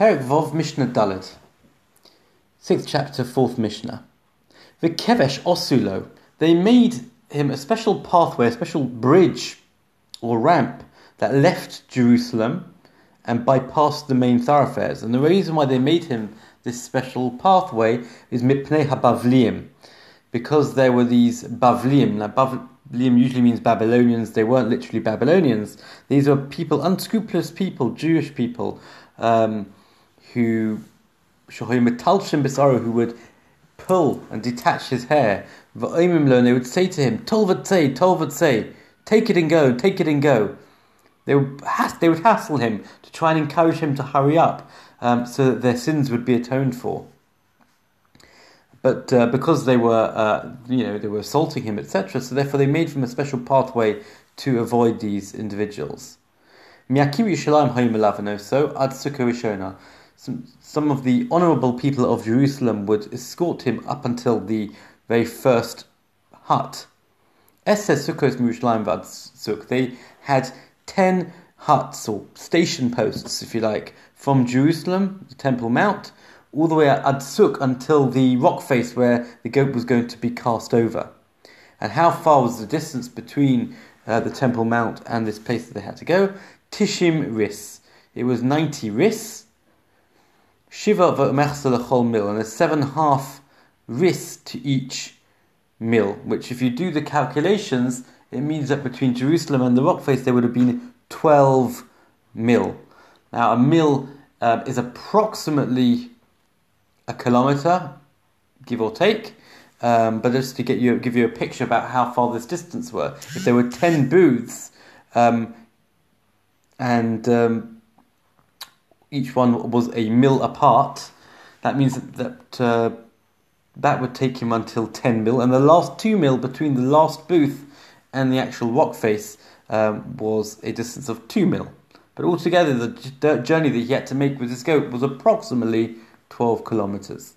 Perek Vov Mishnah Dalet. Sixth chapter, fourth Mishnah. The Kevesh Osulo. They made him a special pathway, a special bridge or ramp that left Jerusalem and bypassed the main thoroughfares. And the reason why they made him this special pathway is Mipnei HaBavliim, because there were these Bavliim. Now, Bavliim usually means Babylonians. They weren't literally Babylonians. These were people, unscrupulous people, Jewish people, um, who who would pull and detach his hair. They would say to him, take it and go, take it and go. They would, they would hassle him to try and encourage him to hurry up um, so that their sins would be atoned for. But uh, because they were, uh, you know, they were assaulting him, etc., so therefore they made him a special pathway to avoid these individuals. Some, some of the honourable people of Jerusalem would escort him up until the very first hut. Suk. They had ten huts or station posts, if you like, from Jerusalem, the Temple Mount, all the way at Adsuk until the rock face where the goat was going to be cast over. And how far was the distance between uh, the Temple Mount and this place that they had to go? Tishim Ris. It was 90 Ris. Shiva v'mechsa mil, and there's seven half ris to each mil, which if you do the calculations, it means that between Jerusalem and the rock face there would have been 12 mil. Now, a mil uh, is approximately a kilometre, give or take. Um, but just to get you, give you a picture about how far this distance were. If there were 10 booths, um, and um, each one was a mil apart, that means that uh, that would take him until 10 mil, and the last 2 mil between the last booth and the actual rock face um, was a distance of 2 mil. But altogether, the journey that he had to make with his goat was approximately 12 kilometers.